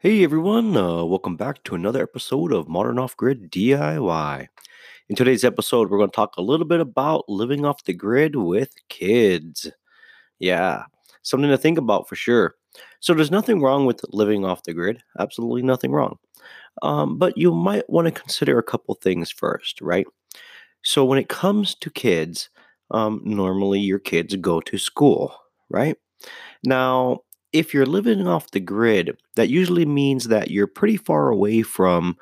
Hey everyone, uh, welcome back to another episode of Modern Off Grid DIY. In today's episode, we're going to talk a little bit about living off the grid with kids. Yeah, something to think about for sure. So, there's nothing wrong with living off the grid, absolutely nothing wrong. Um, but you might want to consider a couple things first, right? So, when it comes to kids, um, normally your kids go to school, right? Now, if you're living off the grid, that usually means that you're pretty far away from,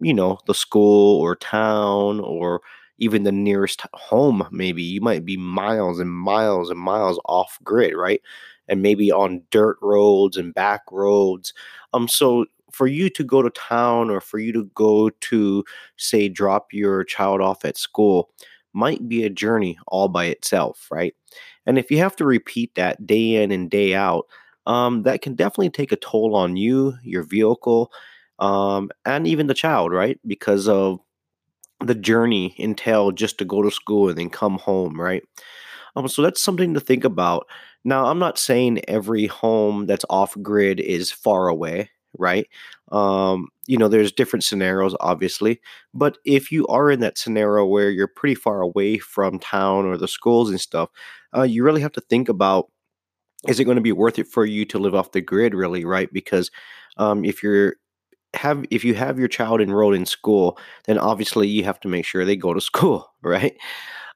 you know, the school or town or even the nearest home, maybe. You might be miles and miles and miles off grid, right? And maybe on dirt roads and back roads. Um, so for you to go to town or for you to go to, say, drop your child off at school might be a journey all by itself, right? And if you have to repeat that day in and day out, um, that can definitely take a toll on you, your vehicle, um, and even the child, right? Because of the journey entailed just to go to school and then come home, right? Um, so that's something to think about. Now, I'm not saying every home that's off grid is far away, right? Um, you know, there's different scenarios, obviously, but if you are in that scenario where you're pretty far away from town or the schools and stuff, uh, you really have to think about is it going to be worth it for you to live off the grid really right? Because um, if you're have if you have your child enrolled in school then obviously you have to make sure they go to school right?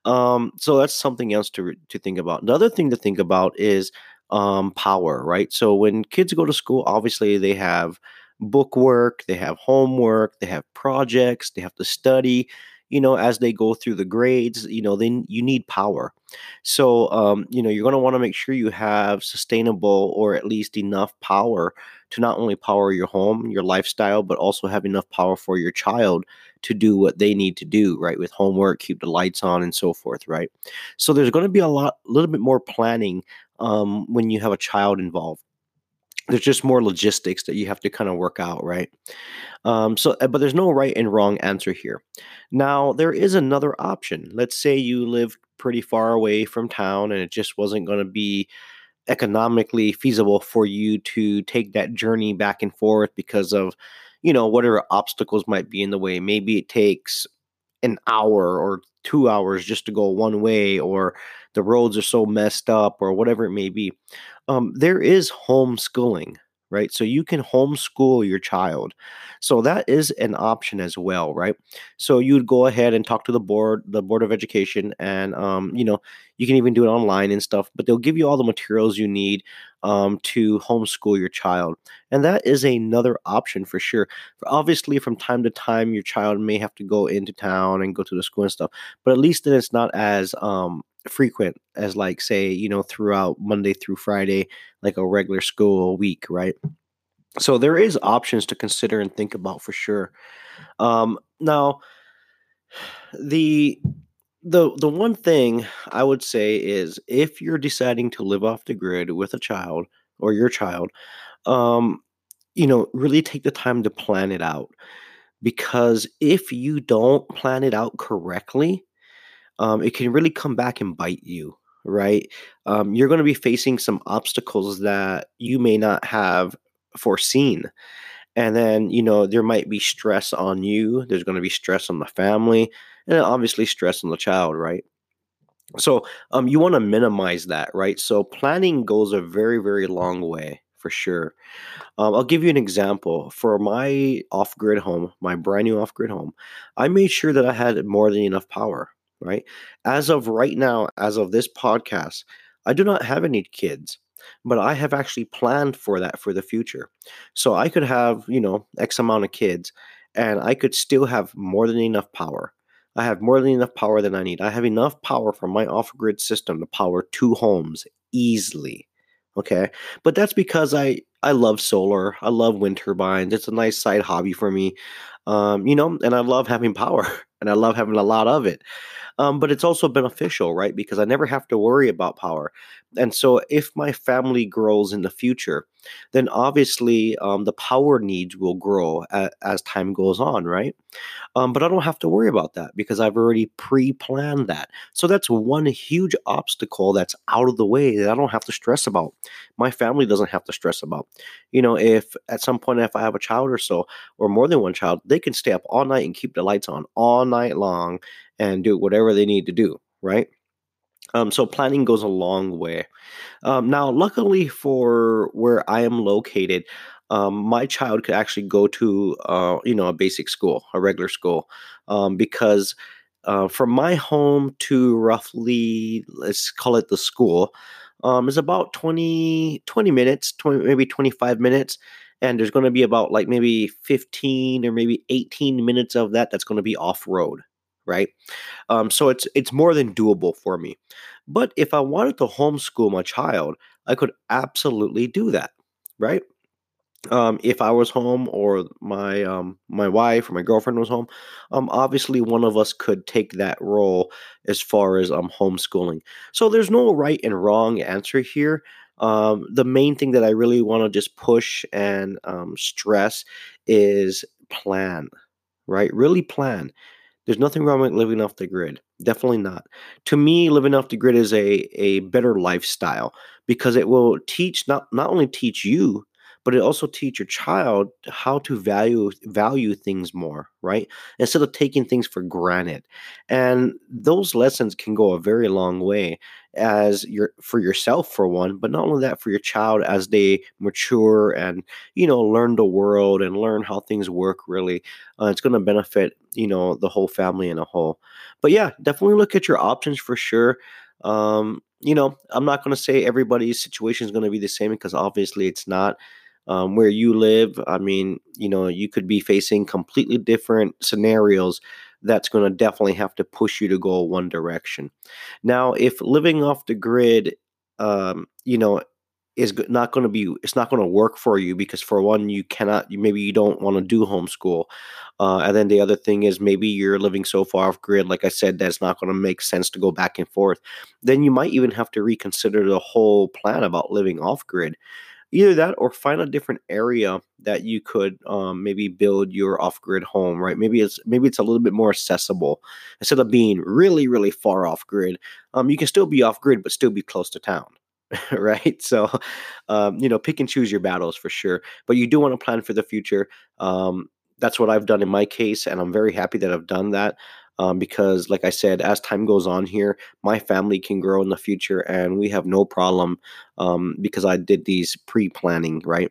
Um, so that's something else to to think about. The other thing to think about is um, power right? So when kids go to school obviously they have book work they have homework they have projects they have to study you know, as they go through the grades, you know, then you need power. So, um, you know, you're going to want to make sure you have sustainable or at least enough power to not only power your home, your lifestyle, but also have enough power for your child to do what they need to do, right? With homework, keep the lights on, and so forth, right? So, there's going to be a lot, a little bit more planning um, when you have a child involved there's just more logistics that you have to kind of work out, right? Um, so, uh, but there's no right and wrong answer here. Now, there is another option. Let's say you live pretty far away from town and it just wasn't going to be economically feasible for you to take that journey back and forth because of, you know, whatever obstacles might be in the way. Maybe it takes an hour or two hours just to go one way, or the roads are so messed up, or whatever it may be. Um, there is homeschooling right? So you can homeschool your child. So that is an option as well, right? So you'd go ahead and talk to the board, the board of education, and um, you know you can even do it online and stuff. But they'll give you all the materials you need um, to homeschool your child, and that is another option for sure. Obviously, from time to time, your child may have to go into town and go to the school and stuff, but at least then it's not as um, frequent as like say you know throughout monday through friday like a regular school week right? So there is options to consider and think about for sure. Um now the the the one thing i would say is if you're deciding to live off the grid with a child or your child um you know really take the time to plan it out. Because if you don't plan it out correctly um, it can really come back and bite you, right? Um, you're going to be facing some obstacles that you may not have foreseen. And then, you know, there might be stress on you, there's going to be stress on the family, and obviously stress on the child, right? So, um, you want to minimize that, right? So, planning goes a very, very long way for sure. Um, I'll give you an example. For my off grid home, my brand new off grid home, I made sure that I had more than enough power right? As of right now, as of this podcast, I do not have any kids, but I have actually planned for that for the future. So I could have, you know, X amount of kids and I could still have more than enough power. I have more than enough power than I need. I have enough power from my off grid system to power two homes easily. Okay. But that's because I I love solar. I love wind turbines. It's a nice side hobby for me. Um, you know, and I love having power and I love having a lot of it. Um, but it's also beneficial, right? Because I never have to worry about power. And so if my family grows in the future, then obviously um, the power needs will grow a- as time goes on, right? Um, but I don't have to worry about that because I've already pre planned that. So that's one huge obstacle that's out of the way that I don't have to stress about. My family doesn't have to stress about. You know, if at some point, if I have a child or so, or more than one child, they can stay up all night and keep the lights on all night long and do whatever they need to do, right? Um, so planning goes a long way. Um, now, luckily for where I am located, um, my child could actually go to uh, you know a basic school, a regular school, um, because uh, from my home to roughly let's call it the school um, is about 20, 20 minutes, 20, maybe 25 minutes. And there's going to be about like maybe 15 or maybe 18 minutes of that that's going to be off road right? Um, so it's it's more than doable for me. But if I wanted to homeschool my child, I could absolutely do that, right? Um, if I was home or my um, my wife or my girlfriend was home, um, obviously one of us could take that role as far as um, homeschooling. So there's no right and wrong answer here. Um, the main thing that I really want to just push and um, stress is plan, right? Really plan. There's nothing wrong with living off the grid. Definitely not. To me, living off the grid is a, a better lifestyle because it will teach not, not only teach you, but it also teach your child how to value value things more right? Instead of taking things for granted. And those lessons can go a very long way as your for yourself for one but not only that for your child as they mature and you know learn the world and learn how things work really uh, it's going to benefit you know the whole family in a whole. But yeah definitely look at your options for sure. Um, you know i'm not going to say everybody's situation is going to be the same because obviously it's not um, where you live. I mean, you know, you could be facing completely different scenarios that's going to definitely have to push you to go one direction. Now, if living off the grid, um, you know, is not going to be it's not going to work for you because for one you cannot maybe you don't want to do homeschool uh, and then the other thing is maybe you're living so far off grid like i said that's not going to make sense to go back and forth then you might even have to reconsider the whole plan about living off grid either that or find a different area that you could um, maybe build your off-grid home right? Maybe it's maybe it's a little bit more accessible. Instead of being really really far off grid um, you can still be off grid but still be close to town right? So um, you know pick and choose your battles for sure. But you do want to plan for the future. Um, that's what i've done in my case and i'm very happy that i've done that um, because like i said as time goes on here my family can grow in the future and we have no problem um, because i did these pre-planning right?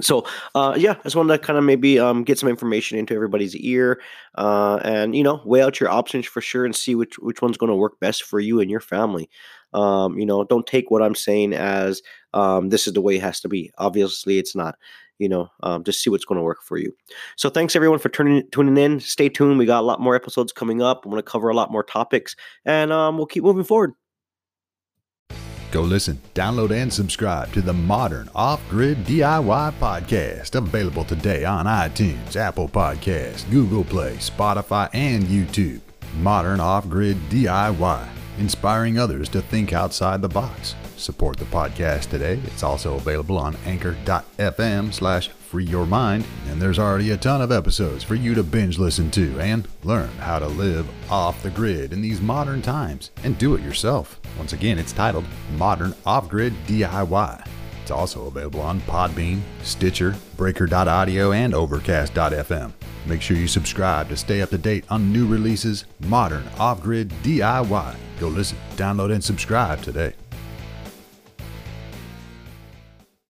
So uh, yeah i just wanted to kind of maybe um, get some information into everybody's ear uh, and you know weigh out your options for sure and see which which one's going to work best for you and your family. Um, you know don't take what i'm saying as um, this is the way it has to be. Obviously it's not you know, um, just see what's going to work for you. So thanks everyone for tuning tuning in. Stay tuned. We got a lot more episodes coming up. I'm going to cover a lot more topics, and um, we'll keep moving forward. Go listen, download, and subscribe to the Modern Off Grid DIY podcast, available today on iTunes, Apple Podcasts, Google Play, Spotify, and YouTube. Modern Off Grid DIY, inspiring others to think outside the box. Support the podcast today. It's also available on anchor.fm slash free your mind. And there's already a ton of episodes for you to binge listen to and learn how to live off the grid in these modern times and do it yourself. Once again, it's titled Modern Off Grid DIY. It's also available on Podbean, Stitcher, Breaker.audio, and Overcast.fm. Make sure you subscribe to stay up to date on new releases, modern off grid DIY. Go listen, download, and subscribe today.